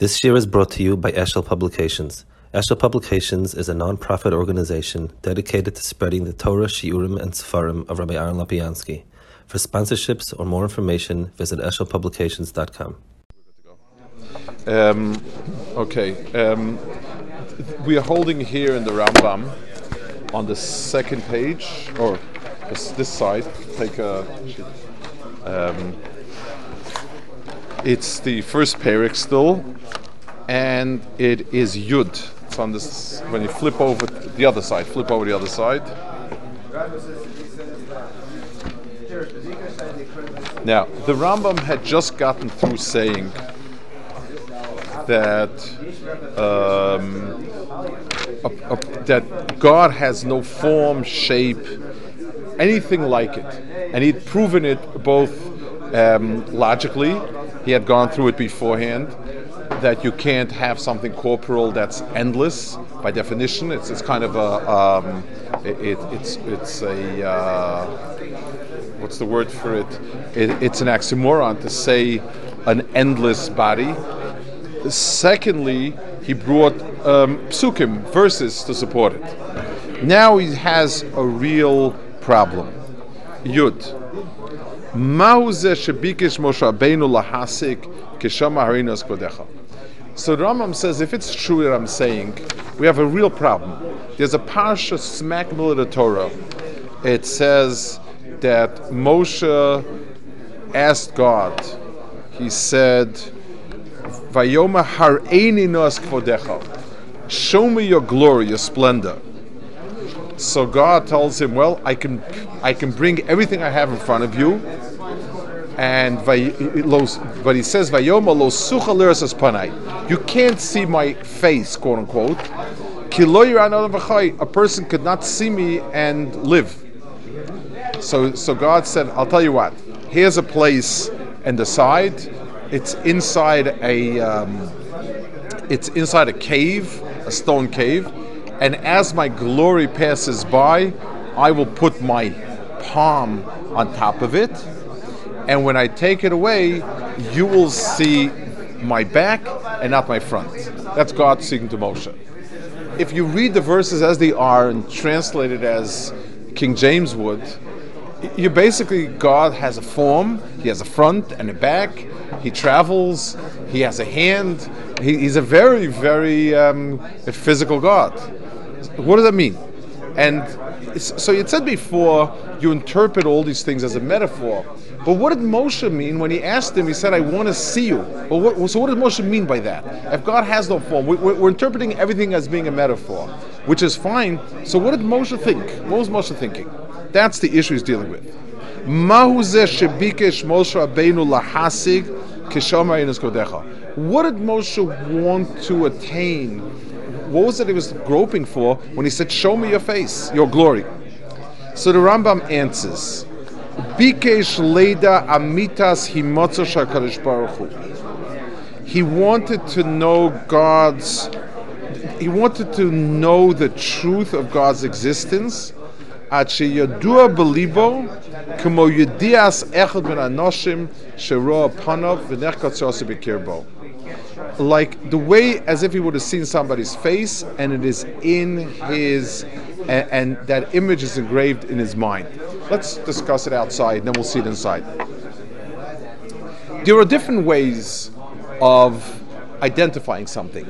This year is brought to you by Eshel Publications. Eshel Publications is a non-profit organization dedicated to spreading the Torah, Shiurim, and Sefarim of Rabbi Aaron Lapiansky. For sponsorships or more information, visit eshelpublications.com. Um, okay, um, we are holding here in the Rambam on the second page, or this, this side. Take a. Um, it's the first parak still, and it is Yud. It's on this. When you flip over the other side, flip over the other side. Now, the Rambam had just gotten through saying that um, a, a, that God has no form, shape, anything like it, and he'd proven it both um, logically. He had gone through it beforehand that you can't have something corporal that's endless by definition. It's, it's kind of a um, it, it's it's a uh, what's the word for it? it? It's an oxymoron to say an endless body. Secondly, he brought um, psukim verses to support it. Now he has a real problem. Yud. So the Rambam says, if it's true that I'm saying, we have a real problem. There's a parsha smack middle of the Torah. It says that Moshe asked God. He said, "Vayoma kvodecha." Show me your glory, your splendor. So God tells him, "Well, I can, I can bring everything I have in front of you." And but he says, "Vayoma lo sucha panai." You can't see my face, quote unquote. A person could not see me and live. So, so God said, "I'll tell you what. Here's a place the side. It's inside a, um, it's inside a cave, a stone cave, and as my glory passes by, I will put my palm on top of it, and when I take it away, you will see my back and not my front." That's God speaking to Moshe. If you read the verses as they are and translate it as King James would, you basically God has a form. He has a front and a back. He travels. He has a hand. He, he's a very, very um, physical God. What does that mean? And so you said before, you interpret all these things as a metaphor. But what did Moshe mean when he asked him? He said, "I want to see you." What, so what did Moshe mean by that? If God has no form, we, we're, we're interpreting everything as being a metaphor, which is fine. So what did Moshe think? What was Moshe thinking? That's the issue he's dealing with. What did Moshe want to attain? What was it he was groping for when he said, Show me your face, your glory? So the Rambam answers, Bikesh Leda Amitas Himotzo Shakarish Baruch He wanted to know God's, he wanted to know the truth of God's existence עד שידוע בליבו כמו ידיעס אחד מן האנושים שרואה פניו ונחקץ שעושה בקרבו. Like the way as if he would have seen somebody's face and it is in his, and, and that image is engraved in his mind. Let's discuss it outside and then we'll see it inside. There are different ways of identifying something.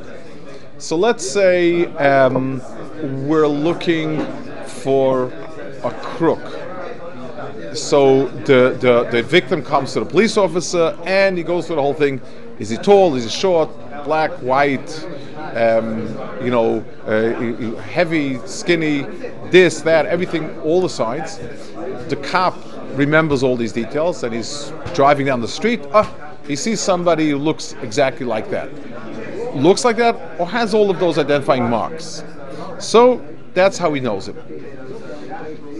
So let's say um, we're looking for a crook. So the, the, the victim comes to the police officer and he goes through the whole thing. Is he tall? Is he short? Black, white? Um, you know, uh, heavy, skinny, this, that, everything, all the sides. The cop remembers all these details and he's driving down the street. Ah, he sees somebody who looks exactly like that. Looks like that or has all of those identifying marks. So that's how he knows him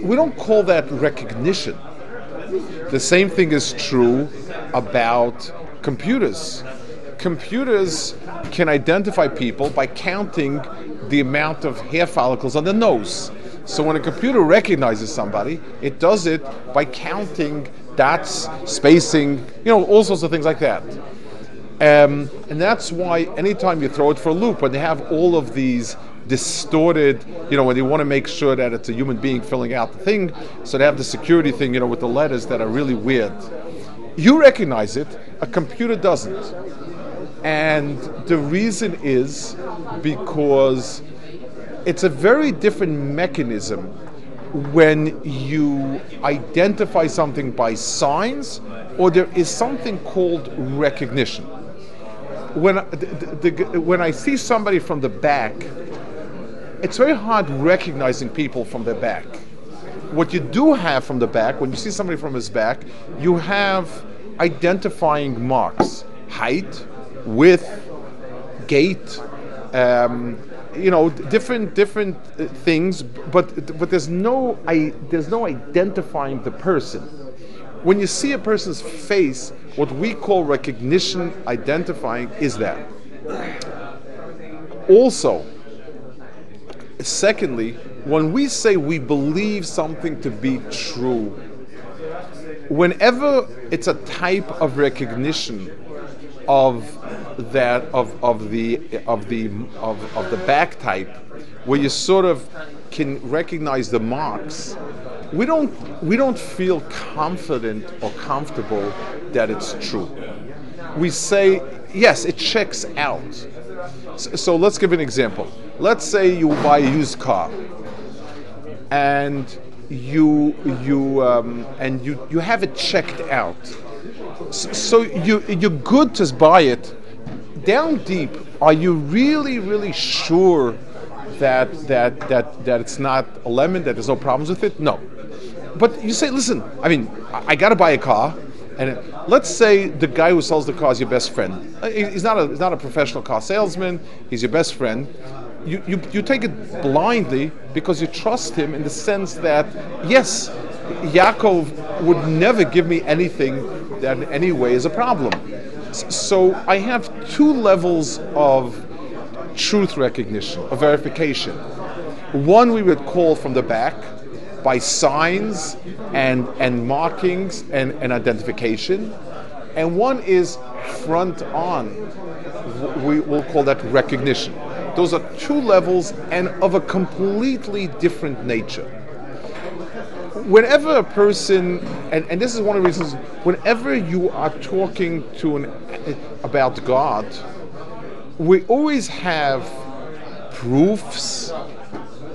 we don't call that recognition. The same thing is true about computers. Computers can identify people by counting the amount of hair follicles on the nose. So when a computer recognizes somebody, it does it by counting dots, spacing, you know, all sorts of things like that. Um, and that's why anytime you throw it for a loop, when they have all of these distorted, you know, when they want to make sure that it's a human being filling out the thing, so they have the security thing, you know, with the letters that are really weird. You recognize it, a computer doesn't. And the reason is because it's a very different mechanism when you identify something by signs or there is something called recognition. When, the, the, when I see somebody from the back, it's very hard recognizing people from the back. What you do have from the back, when you see somebody from his back, you have identifying marks height, width, gait, um, you know, different different uh, things, but but there's no I, there's no identifying the person. When you see a person's face, what we call recognition, identifying, is that. Also, secondly, when we say we believe something to be true, whenever it's a type of recognition of that of, of the of the of, of the back type where you sort of can recognize the marks. We don't we don't feel confident or comfortable that it's true. We say yes it checks out. So, so let's give an example. Let's say you buy a used car and you you um, and you you have it checked out so, you you're good to buy it down deep, are you really, really sure that that that that it's not a lemon, that there's no problems with it? No. But you say, listen, I mean, I, I got to buy a car, and let's say the guy who sells the car is your best friend. Uh, he's not a he's not a professional car salesman. He's your best friend. You, you, you take it blindly because you trust him in the sense that yes, Yaakov would never give me anything that in any way is a problem. So I have two levels of truth recognition, of verification. One we would call from the back by signs and, and markings and, and identification. And one is front on. We will call that recognition. Those are two levels and of a completely different nature whenever a person, and, and this is one of the reasons, whenever you are talking to an about God, we always have proofs.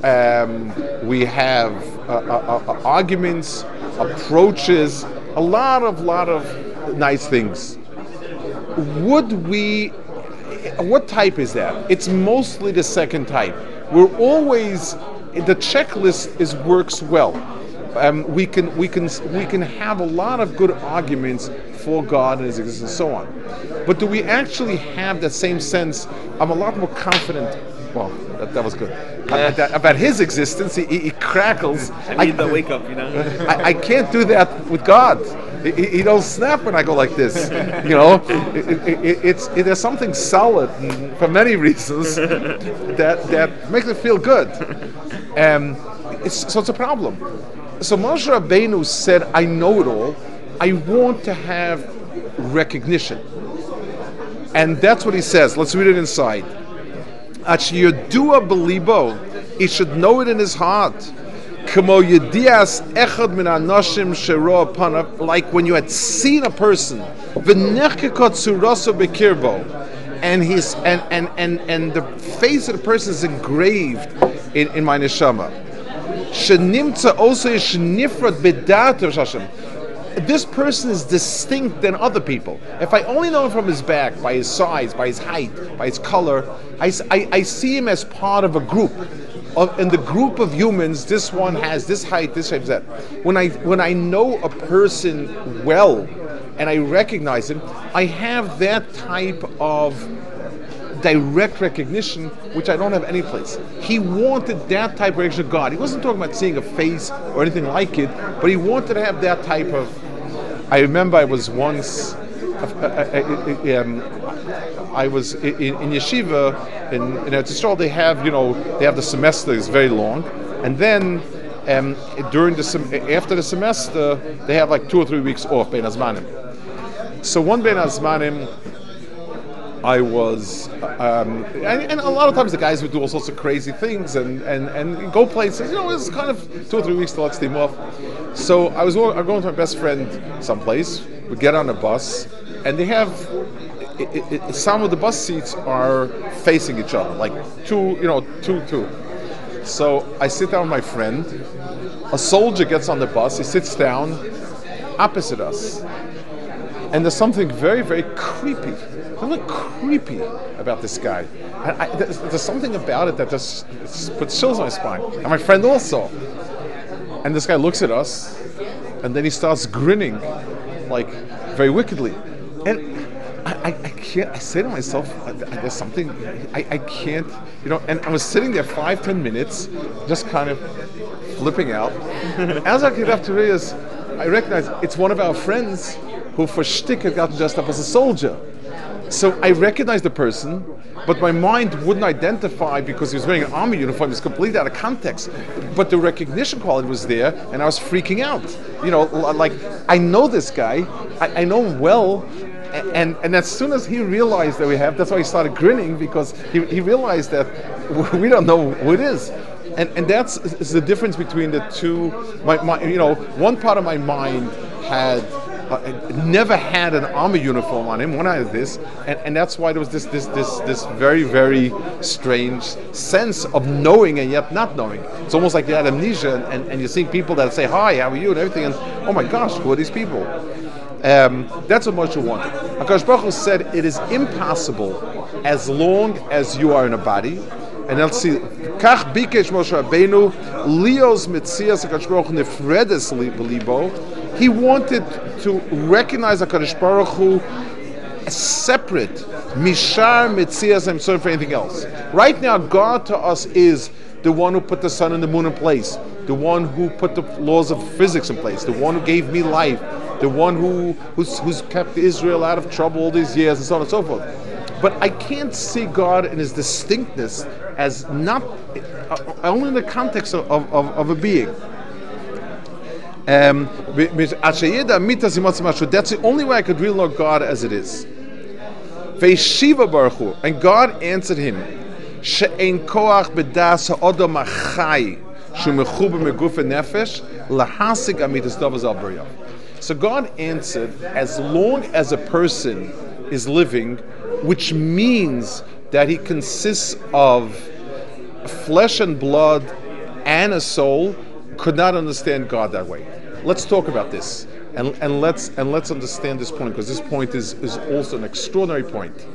Um, we have uh, uh, uh, arguments, approaches, a lot of lot of nice things. Would we? What type is that? It's mostly the second type. We're always the checklist is works well um, we can we can we can have a lot of good arguments for God and His existence and so on. But do we actually have that same sense? I'm a lot more confident. Well, that, that was good. Yeah. About, that, about, His existence, he, he, crackles. I need I, the wake up, you know. I, I, can't do that with God. He, he, don't snap when I go like this. You know, it, it, it's there's something solid for many reasons that that makes it feel good. Um, it's, so it's a problem. So Moshe Rabbeinu said, I know it all. I want to have recognition. And that's what he says. Let's read it inside. Achiyodua belibo. He should know it in his heart. Like when you had seen a person, and his and and and and the face of the person is engraved in, in my neshama. Shenimtza also bedat of Hashem. This person is distinct than other people. If I only know him from his back, by his size, by his height, by his color, I, I, I see him as part of a group. Of, in the group of humans, this one has this height, this shape, that. When I when I know a person well, and I recognize him, I have that type of direct recognition, which I don't have any place. He wanted that type of recognition of God. He wasn't talking about seeing a face or anything like it, but he wanted to have that type of. I remember I was once. Uh, um, I was in, in yeshiva in, in Eretz They have, you know, they have the semester is very long, and then um, during the sem- after the semester they have like two or three weeks off ben hazmanim. So one ben hazmanim I was, um, and, and, a lot of times the guys would do all sorts of crazy things and, and, and go places. You know, it was kind of two or three weeks to let steam off. So I was I'm going to my best friend someplace. We get on a bus, and they have it, it, it, some of the bus seats are facing each other, like two, you know, two, two. So I sit down with my friend. A soldier gets on the bus. He sits down opposite us, and there's something very, very creepy really creepy about this guy. I, there's, there's, something about it that just, just puts chills on my spine. And my friend also. And this guy looks at us, and then he starts grinning, like very wickedly. And I, I, can't. I say to myself, uh, there's something. I, I can't. You know. And I was sitting there five, ten minutes, just kind of flipping out. As I get up to realize, I recognize it's one of our friends who, for shtick, had gotten dressed up as a soldier. So I recognized the person, but my mind wouldn't identify because he was wearing an army uniform. It was completely out of context. But the recognition quality was there, and I was freaking out. You know, like I know this guy, I, I know him well, and and as soon as he realized that we have, that's why he started grinning because he, he realized that we don't know who it is. And, and that's the difference between the two. My, my, you know, one part of my mind had uh, never had an army uniform on him. One of this, and, and that's why there was this this this this very very strange sense of knowing and yet not knowing. It's almost like you had amnesia, and, and, and you're seeing people that say hi, how are you, and everything, and oh my gosh, who are these people? Um, that's what Moshe wanted. Akash Baruch said it is impossible as long as you are in a body. And let's see, Kach bikesh Moshe Rabbeinu lios mitzias Baruch libo he wanted to recognize HaKadosh Baruch Hu as separate, Mishar, Metzias, and so for anything else. Right now, God to us is the one who put the sun and the moon in place, the one who put the laws of physics in place, the one who gave me life, the one who who's, who's kept Israel out of trouble all these years, and so on and so forth. But I can't see God in his distinctness as not uh, only in the context of, of, of a being. Um, that's the only way I could really know God as it is. And God answered him, So God answered, as long as a person is living, which means that he consists of flesh and blood and a soul, could not understand God that way let's talk about this and, and let's and let's understand this point because this point is, is also an extraordinary point.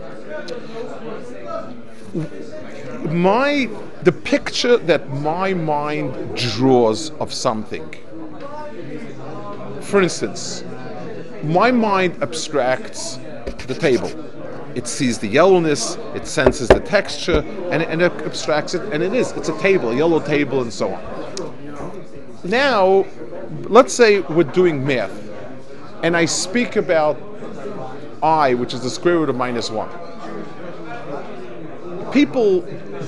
My the picture that my mind draws of something. For instance, my mind abstracts the table. It sees the yellowness, it senses the texture, and, and it abstracts it, and it is. It's a table, a yellow table, and so on. Now, let's say we're doing math, and I speak about i, which is the square root of minus 1. People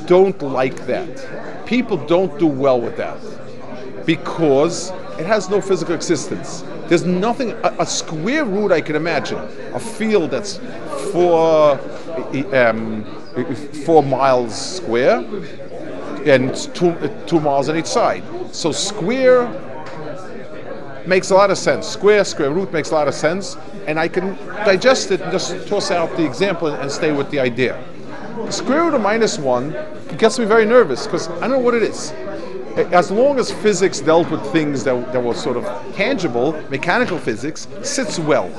don't like that. People don't do well with that because it has no physical existence. There's nothing, a, a square root I can imagine, a field that's four, um, four miles square and two, two miles on each side. So square makes a lot of sense. Square, square root makes a lot of sense, and I can digest it and just toss out the example and stay with the idea. Square root of minus one gets me very nervous because I don't know what it is. As long as physics dealt with things that, that were sort of tangible, mechanical physics sits well.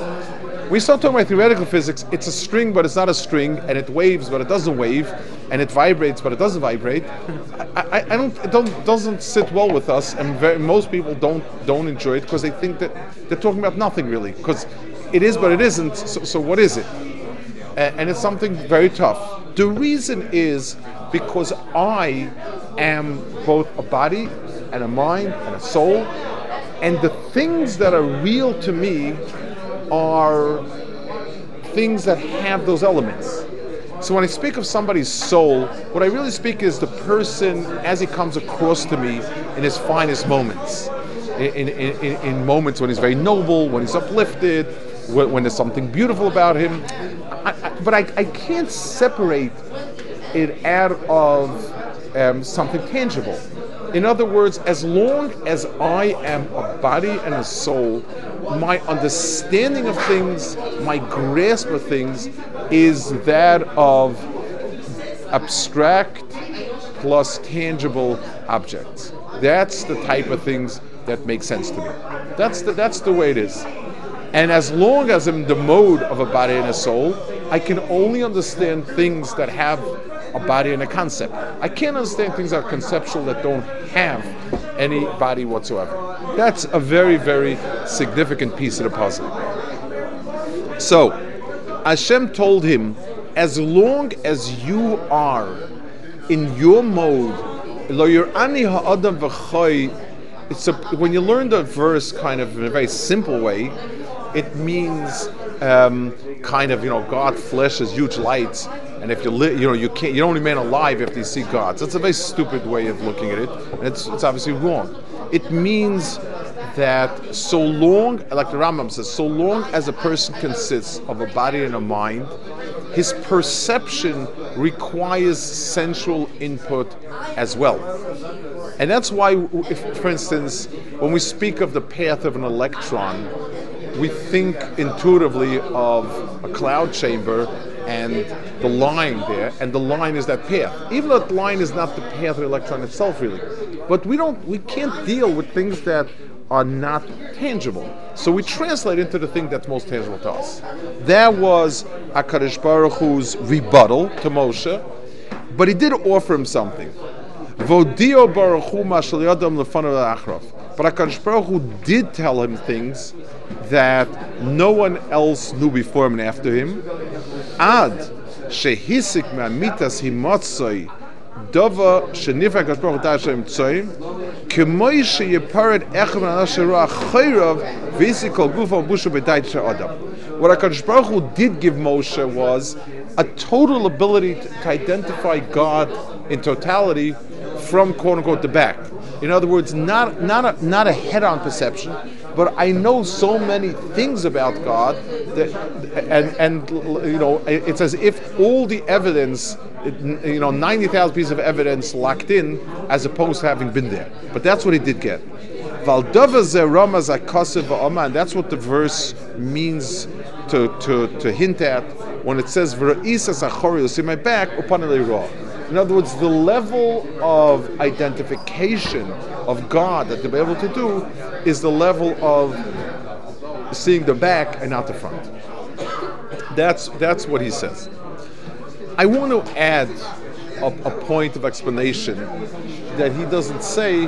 We start talking about theoretical physics, it's a string, but it's not a string, and it waves, but it doesn't wave, and it vibrates, but it doesn't vibrate. I, I, I don't, it don't, doesn't sit well with us, and very, most people don't don't enjoy it because they think that they're talking about nothing really, because it is, but it isn't. So, so what is it? and it's something very tough. The reason is because I am both a body and a mind and a soul, and the things that are real to me are things that have those elements. So when I speak of somebody's soul, what I really speak is the person as he comes across to me in his finest moments. In, in, in, in moments when he's very noble, when he's uplifted, when, when, there's something beautiful about him. I, I, but I, I can't separate it out of um, something tangible. In other words, as long as I am a body and a soul, my understanding of things, my grasp of things, is that of abstract plus tangible objects. That's the type of things that make sense to me. That's the, that's the way it is. And as long as I'm the mode of a body and a soul, I can only understand things that have a body and a concept. I can't understand things that are conceptual that don't have any body whatsoever. That's a very, very significant piece of the puzzle. So, Hashem told him, as long as you are in your mode, it's a, when you learn the verse kind of in a very simple way, it means um, kind of you know God flashes huge lights, and if you li- you know you can't you don't remain alive if you see gods. That's a very stupid way of looking at it, and it's it's obviously wrong. It means that so long, like the Rambam says, so long as a person consists of a body and a mind, his perception requires sensual input as well. And that's why, if, for instance, when we speak of the path of an electron, we think intuitively of a cloud chamber and the line there, and the line is that path. Even though the line is not the path of the electron itself, really, but we don't, we can't deal with things that are not tangible. So we translate into the thing that's most tangible to us. That was Akadosh Baruch Hu's rebuttal to Moshe, but he did offer him something. Vodio Baruch Hu Mashal But Akadosh Baruch Hu did tell him things that no one else knew before him and after him. Ad himotzoi dova shenifak Akadosh Baruch Hu tashem tzoyim k'moi sheyeparet echem anasherah chayrav v'yisikol gufo bushu b'dait adam. What Akadosh Baruch Hu did give Moshe was a total ability to, identify God in totality from quote unquote the back. In other words, not not a, not a head-on perception, but I know so many things about God that, and and you know, it's as if all the evidence, you know, ninety thousand pieces of evidence locked in, as opposed to having been there. But that's what he did get. And that's what the verse means to, to, to hint at when it says, You'll see my back, upon in other words, the level of identification of God that they'll be able to do is the level of seeing the back and not the front. That's that's what he says. I want to add a, a point of explanation that he doesn't say,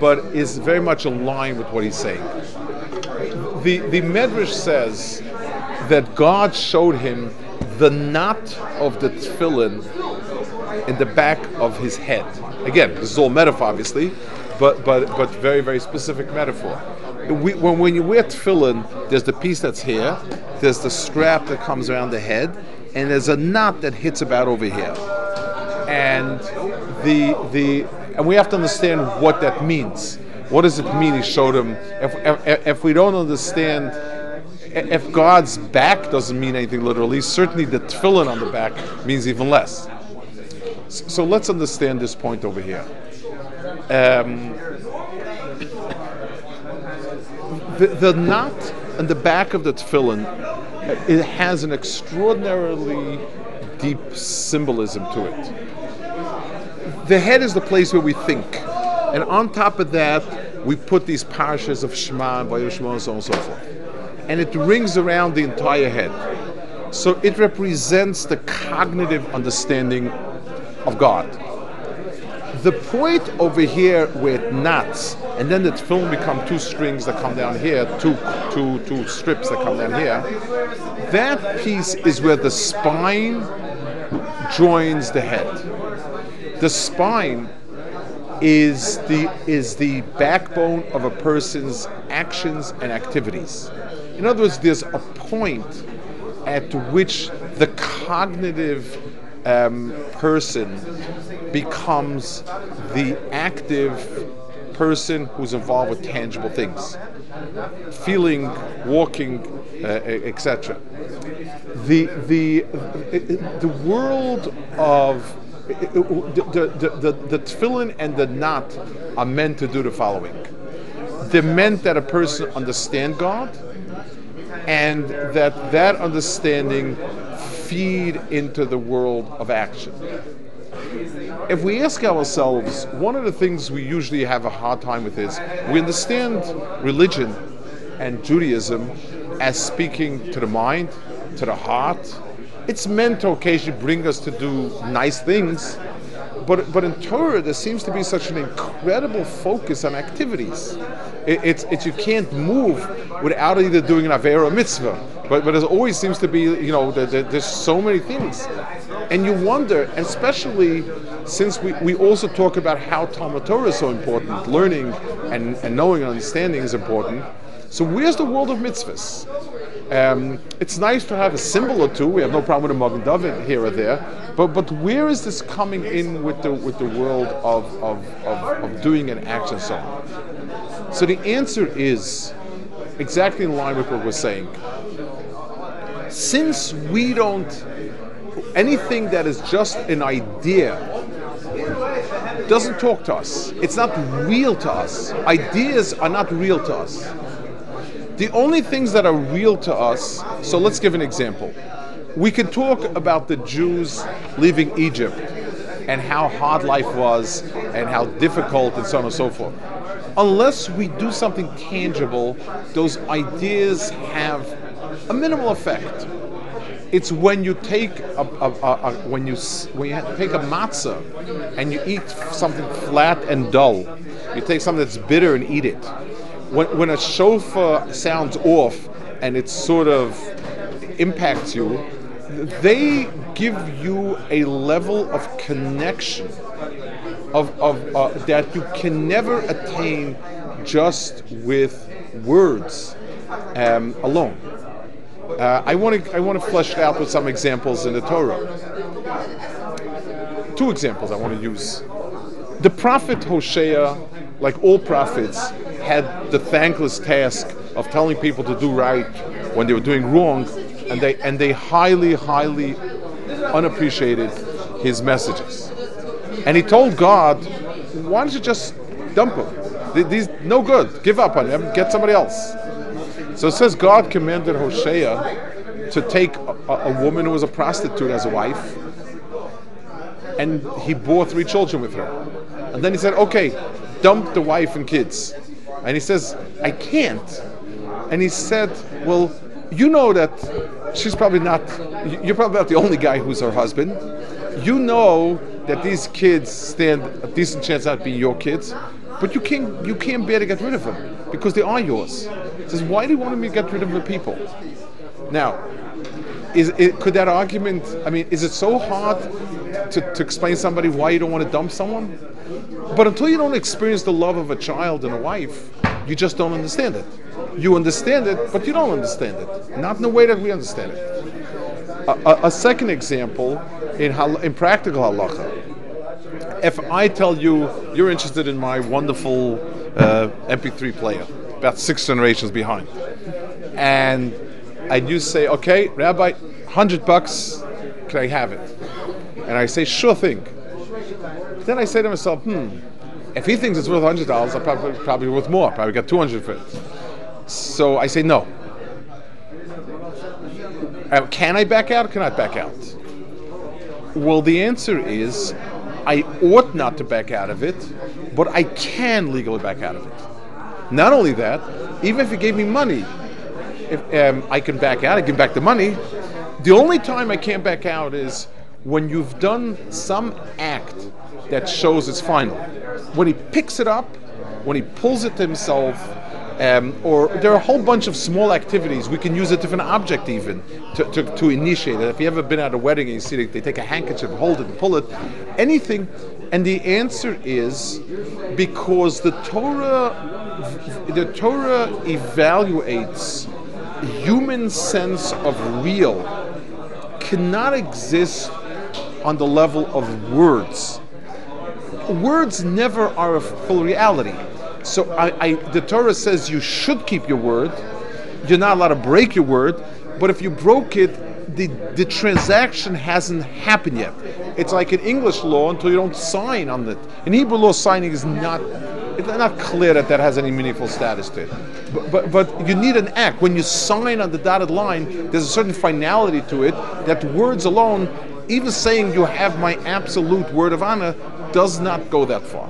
but is very much aligned with what he's saying. The the Medrash says that God showed him the knot of the tefillin in the back of his head. Again, this is all metaphor, obviously, but but but very very specific metaphor. We, when when you wear tefillin, there's the piece that's here, there's the strap that comes around the head, and there's a knot that hits about over here. And the the and we have to understand what that means. What does it mean? He showed him. If, if, if we don't understand if God's back doesn't mean anything literally, certainly the tefillin on the back means even less. So let's understand this point over here. Um, the, the knot on the back of the tefillin, it has an extraordinarily deep symbolism to it. The head is the place where we think, and on top of that, we put these parshas of Shema and Shema and so on and so forth, and it rings around the entire head. So it represents the cognitive understanding of God. The point over here with knots, and then tefillin become two strings that come down here, two, two, two strips that come down here. That piece is where the spine joins the head. The spine is the is the backbone of a person's actions and activities. In other words, there's a point at which the cognitive um, person becomes the active person who's involved with tangible things feeling walking uh, etc the the the world of the, the, the, the tefillin and the knot are meant to do the following. They're meant that a person understand God, and that that understanding feed into the world of action. If we ask ourselves, one of the things we usually have a hard time with is we understand religion and Judaism as speaking to the mind, to the heart. It's meant to occasionally bring us to do nice things, but but in Torah there seems to be such an incredible focus on activities. It, it's it's you can't move without either doing an avera or mitzvah. But but there always seems to be you know there, there, there's so many things, and you wonder, especially since we, we also talk about how Talmud Torah is so important, learning and, and knowing and understanding is important. So where's the world of mitzvahs? Um, it's nice to have a symbol or two. We have no problem with a Magen David here or there, but but where is this coming in with the with the world of of, of, of doing an action song? So the answer is exactly in line with what we're saying. Since we don't anything that is just an idea doesn't talk to us. It's not real to us. Ideas are not real to us. The only things that are real to us, so let's give an example. We can talk about the Jews leaving Egypt and how hard life was and how difficult and so on and so forth. Unless we do something tangible, those ideas have a minimal effect. It's when you take a, a, a, when you when you take a matzah and you eat something flat and dull. You take something that's bitter and eat it when, when a shofar sounds off and it sort of impacts you, they give you a level of connection of, of uh, that you can never attain just with words um, alone. Uh, I want to I want to flesh it out with some examples in the Torah. Two examples I want to use. The prophet Hosea, like all prophets, had the thankless task of telling people to do right when they were doing wrong, and they and they highly, highly unappreciated his messages. And he told God, "Why don't you just dump them? These no good. Give up on them. Get somebody else." So it says God commanded Hosea to take a, a woman who was a prostitute as a wife, and he bore three children with her. And then he said, "Okay, dump the wife and kids." And he says, I can't. And he said, Well, you know that she's probably not, you're probably not the only guy who's her husband. You know that these kids stand a decent chance not being your kids, but you can't, you can't bear to get rid of them because they are yours. He says, Why do you want me to get rid of the people? Now, is it, could that argument, I mean, is it so hard to, to explain to somebody why you don't want to dump someone? But until you don't experience the love of a child and a wife, you just don't understand it. You understand it, but you don't understand it. Not in the way that we understand it. A, a, a second example in, hal- in practical halacha. If I tell you you're interested in my wonderful uh, MP3 player, about six generations behind, and and you say, okay, Rabbi, hundred bucks, can I have it? And I say, sure thing. Then I say to myself, hmm, if he thinks it's worth hundred dollars, I'm probably probably worth more. Probably got two hundred for it. So I say no. Uh, can I back out? Can I back out? Well, the answer is, I ought not to back out of it, but I can legally back out of it. Not only that, even if he gave me money, if um, I can back out, I can back the money. The only time I can't back out is when you've done some act that shows it's final. When he picks it up, when he pulls it to himself, um, or there are a whole bunch of small activities. We can use a different object even to, to, to initiate it. If you ever been at a wedding and you see they, they take a handkerchief, hold it, and pull it, anything. And the answer is because the Torah, the Torah evaluates human sense of real cannot exist on the level of words words never are a full reality. So I, I, the Torah says you should keep your word. You're not allowed to break your word, but if you broke it, the, the transaction hasn't happened yet. It's like in English law until you don't sign on it. In Hebrew law, signing is not it's not clear that that has any meaningful status to it. But, but, but you need an act. When you sign on the dotted line, there's a certain finality to it that words alone, even saying you have my absolute word of honor, does not go that far.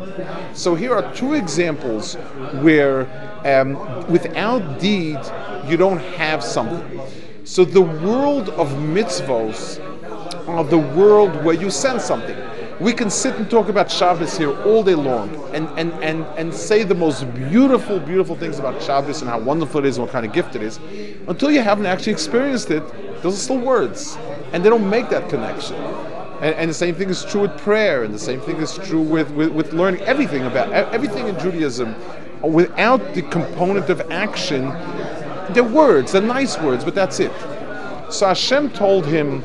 So here are two examples where um, without deed, you don't have something. So the world of mitzvos are the world where you send something. We can sit and talk about Shabbos here all day long and, and, and, and say the most beautiful, beautiful things about Shabbos and how wonderful it is and what kind of gift it is. Until you haven't actually experienced it, those are still words. And they don't make that connection. And, and, the same thing is true with prayer, and the same thing is true with, with, with learning everything about everything in Judaism. Without the component of action, they're words, they're nice words, but that's it. So Hashem told him,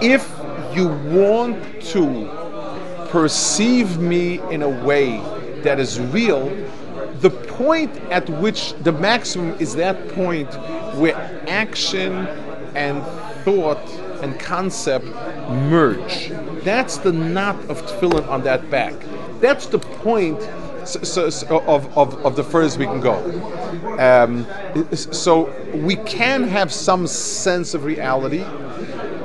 if you want to perceive me in a way that is real, the point at which the maximum is that point where action and thought and concept merge. That's the knot of tefillin on that back. That's the point so, so, of, of, of the furthest we can go. Um, so we can have some sense of reality,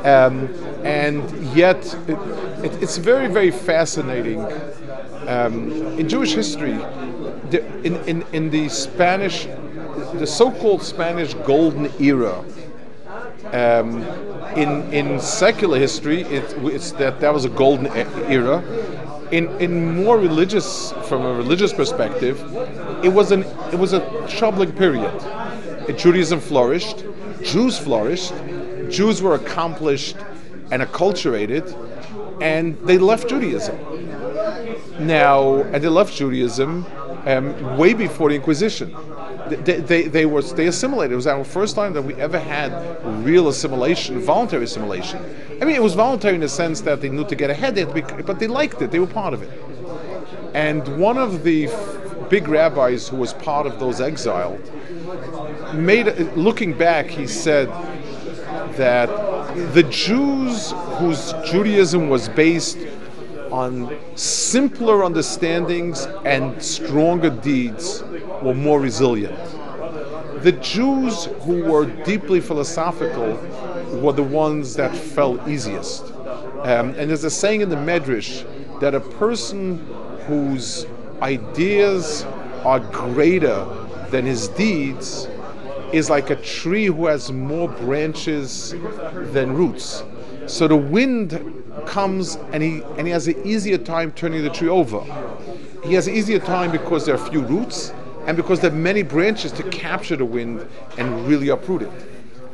um, and yet it, it, it's very, very fascinating. Um, in Jewish history, the, in, in, in the Spanish, the so-called Spanish Golden Era, um, in in secular history, it, it's that that was a golden era. In in more religious, from a religious perspective, it was an it was a troubling period. Judaism flourished, Jews flourished, Jews were accomplished and acculturated, and they left Judaism. Now, and they left Judaism um, way before the Inquisition they, they, they, were they assimilated. It was our first time that we ever had real assimilation, voluntary assimilation. I mean, it was voluntary in the sense that they knew to get ahead, but they liked it. They were part of it. And one of the big rabbis who was part of those exiled made, looking back, he said that the Jews whose Judaism was based on simpler understandings and stronger deeds were more resilient. The Jews who were deeply philosophical were the ones that fell easiest. Um, and there's a saying in the Medrash that a person whose ideas are greater than his deeds is like a tree who has more branches than roots. So the wind comes and he and he has an easier time turning the tree over. He has an easier time because there are few roots and because there are many branches to capture the wind and really uproot it.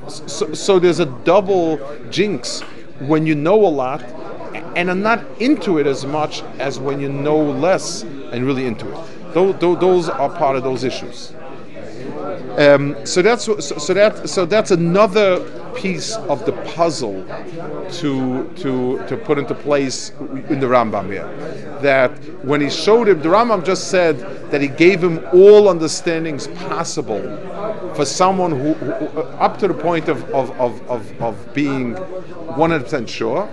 So, so there's a double jinx when you know a lot and are not into it as much as when you know less and really into it. Those, those are part of those issues. Um, so that's so, so that so that's another piece of the puzzle to to to put into place in the Rambam here. That when he showed him, the Rambam just said that he gave him all understandings possible for someone who, who up to the point of of, of, of, of being 100% sure.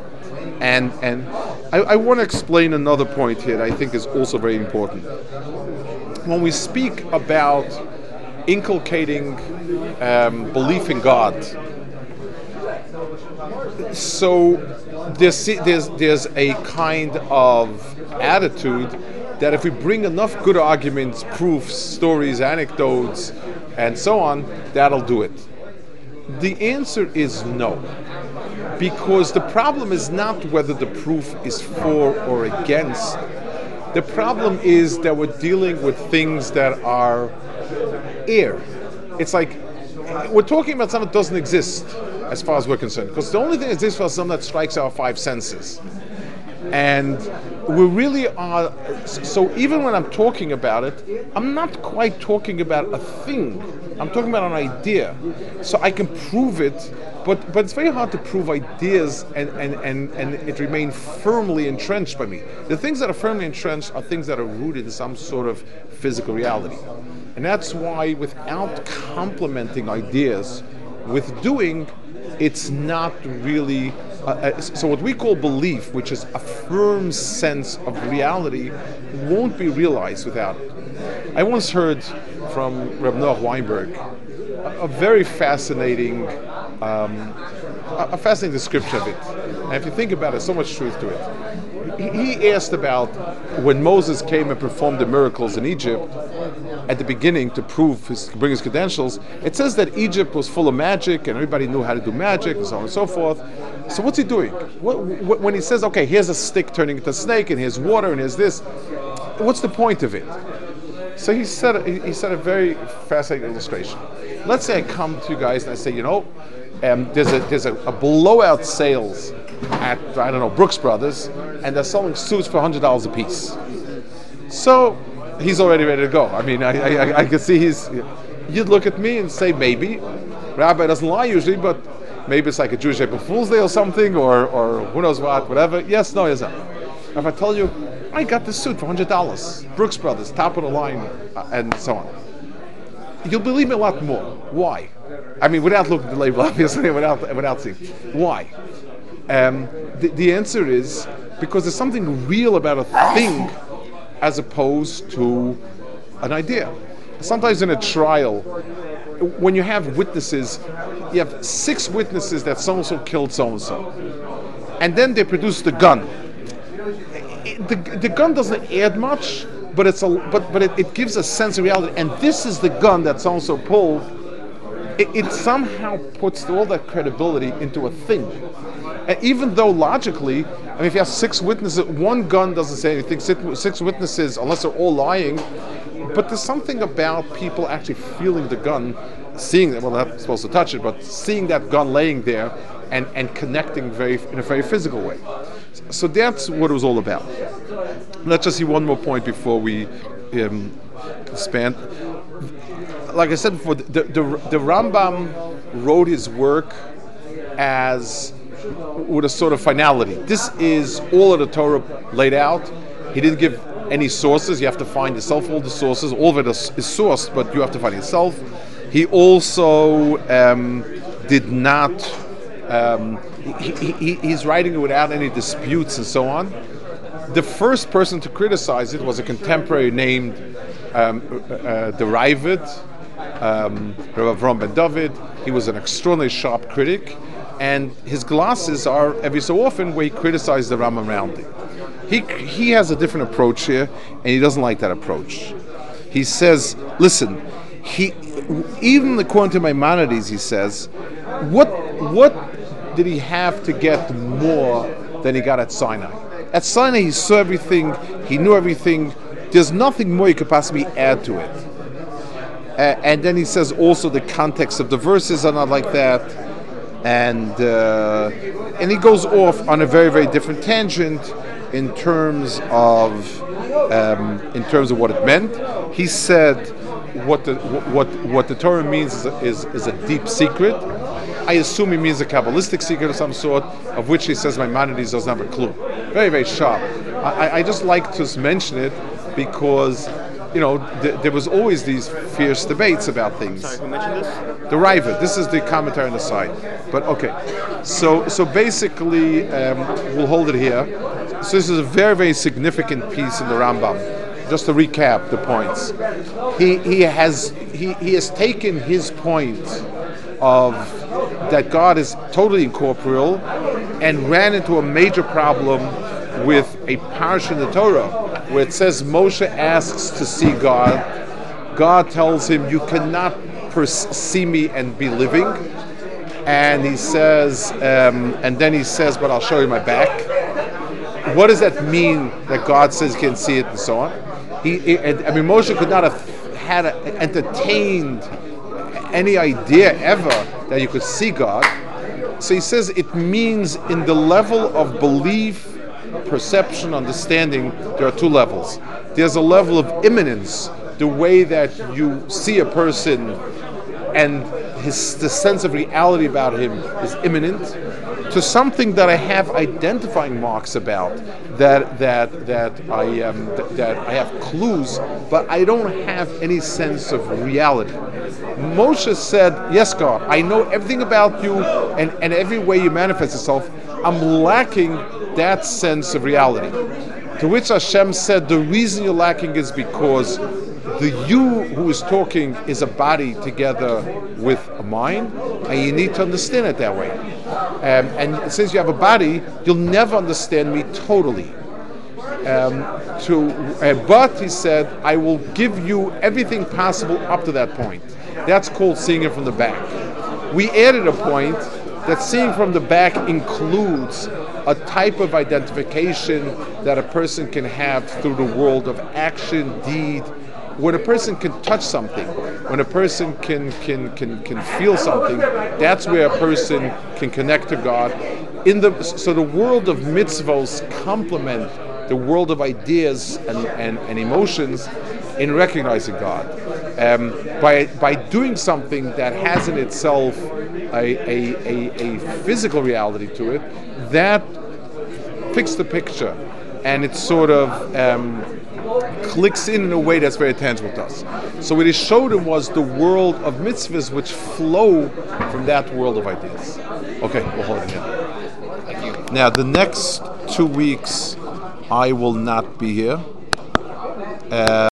And and I, I want to explain another point here that I think is also very important. When we speak about inculcating um, belief in God. So there's, there's, there's a kind of attitude that if we bring enough good arguments, proofs, stories, anecdotes, and so on, that'll do it. The answer is no. Because the problem is not whether the proof is for or against. The problem is that we're dealing with things that are air. It's like we're talking about something that doesn't exist as far as we're concerned, because the only thing that exists for something that strikes our five senses. And we really are. So even when I'm talking about it, I'm not quite talking about a thing. I'm talking about an idea. So I can prove it, but but it's very hard to prove ideas and and and, and it remain firmly entrenched by me. The things that are firmly entrenched are things that are rooted in some sort of physical reality. And that's why, without complementing ideas with doing, it's not really. Uh, uh, so what we call belief, which is a firm sense of reality, won't be realized without it. I once heard from Reb Noach Weinberg a, a very fascinating, um, a, a fascinating description of it. And if you think about it, so much truth to it. He, asked about when Moses came and performed the miracles in Egypt at the beginning to prove his bring his credentials. It says that Egypt was full of magic and everybody knew how to do magic and so on and so forth. So what's he doing? What, what, when he says, "Okay, here's a stick turning into a snake, and here's water, and here's this," what's the point of it? So he said he said a very fascinating illustration. Let's say I come to you guys and I say, you know, um, there's a there's a, a, blowout sales at I don't know Brooks Brothers, and they're selling suits for hundred dollars a piece. So he's already ready to go. I mean, I, I, I can see he's. You'd look at me and say maybe. Rabbi doesn't lie usually, but maybe it's like a Jewish April Fool's Day or something, or or who knows what, whatever. Yes, no, yes, no. If I tell you, I got this suit for hundred dollars, Brooks Brothers, top of the line, uh, and so on. You'll believe me a lot more. Why? I mean, without looking at the label, obviously, without without seeing. Why? Um, the, the answer is because there's something real about a thing as opposed to an idea. Sometimes in a trial, when you have witnesses, you have six witnesses that so and so killed so and so, and then they produce the gun. The, the gun doesn't add much, but it's a but but it, it gives a sense of reality. And this is the gun that so and so pulled. It, it somehow puts all that credibility into a thing. And even though logically, I mean, if you have six witnesses, one gun doesn't say anything. Six witnesses, unless they're all lying, but there's something about people actually feeling the gun, seeing it. Well, they're not supposed to touch it, but seeing that gun laying there and, and connecting very in a very physical way. So that's what it was all about. Let's just see one more point before we um, span. Like I said before, the, the, the Rambam wrote his work as with a sort of finality. This is all of the Torah laid out. He didn't give any sources. You have to find yourself all the sources. All of it is, is sourced, but you have to find yourself. He also um, did not. Um, he, he, he's writing it without any disputes and so on. The first person to criticize it was a contemporary named um, uh, uh the Raavad, um, Rav Avram Ben David. He was an extraordinarily sharp critic and his glasses are every so often where he criticizes the Rambam roundly. He, he has a different approach here, and he doesn't like that approach. He says, listen, he even according to Maimonides, he says, what what did he have to get more than he got at Sinai? At Sinai, he saw everything, he knew everything. There's nothing more you could possibly add to it. Uh, and then he says also the context of the verses are not like that and uh, and he goes off on a very very different tangent in terms of um, in terms of what it meant. He said what the what what the Torah means is is, is a deep secret. I assume he means a kabbalistic secret of some sort, of which he says Maimonides doesn't have a clue. Very very sharp. I, I just like to mention it because you know, th- there was always these fierce debates about things. Sorry, who mentioned this? The Raavad. This is the commentary on the side. But okay, so so basically, um, we'll hold it here. So this is a very very significant piece in the Rambam. Just to recap the points, he he has he, he has taken his point of that God is totally incorporeal and ran into a major problem with a parsha in the Torah where it says Moshe asks to see God. God tells him, You cannot pers- see me and be living. And he says, um, and then he says, But I'll show you my back. What does that mean that God says he can see it and so on? He, I mean, Moshe could not have had a, entertained any idea ever that you could see God. So he says it means in the level of belief perception, understanding, there are two levels. There's a level of immanence, the way that you see a person and his the sense of reality about him is immanent to something that I have identifying marks about, that that that I um, th- that I have clues, but I don't have any sense of reality. Moshe said, "Yes, God, I know everything about you and and every way you manifest yourself. I'm lacking that sense of reality." To which Hashem said, "The reason you're lacking is because." the you who is talking is a body together with a mind, and you need to understand it that way. Um, and since you have a body, you'll never understand me totally. Um, to, uh, but he said, I will give you everything possible up to that point. That's called seeing it from the back. We added a point that seeing from the back includes a type of identification that a person can have through the world of action, deed, when a person can touch something, when a person can can can can feel something, that's where a person can connect to God. In the so the world of mitzvos complement the world of ideas and, and, and emotions in recognizing God. Um, by by doing something that has in itself a, a, a, a physical reality to it, that fixes the picture, and it sort of um, clicks in in a way that's very tangible to us. So what he showed him was the world of mitzvahs which flow from that world of ideas. Okay, we'll hold it here. Now, the next two weeks, I will not be here. Uh,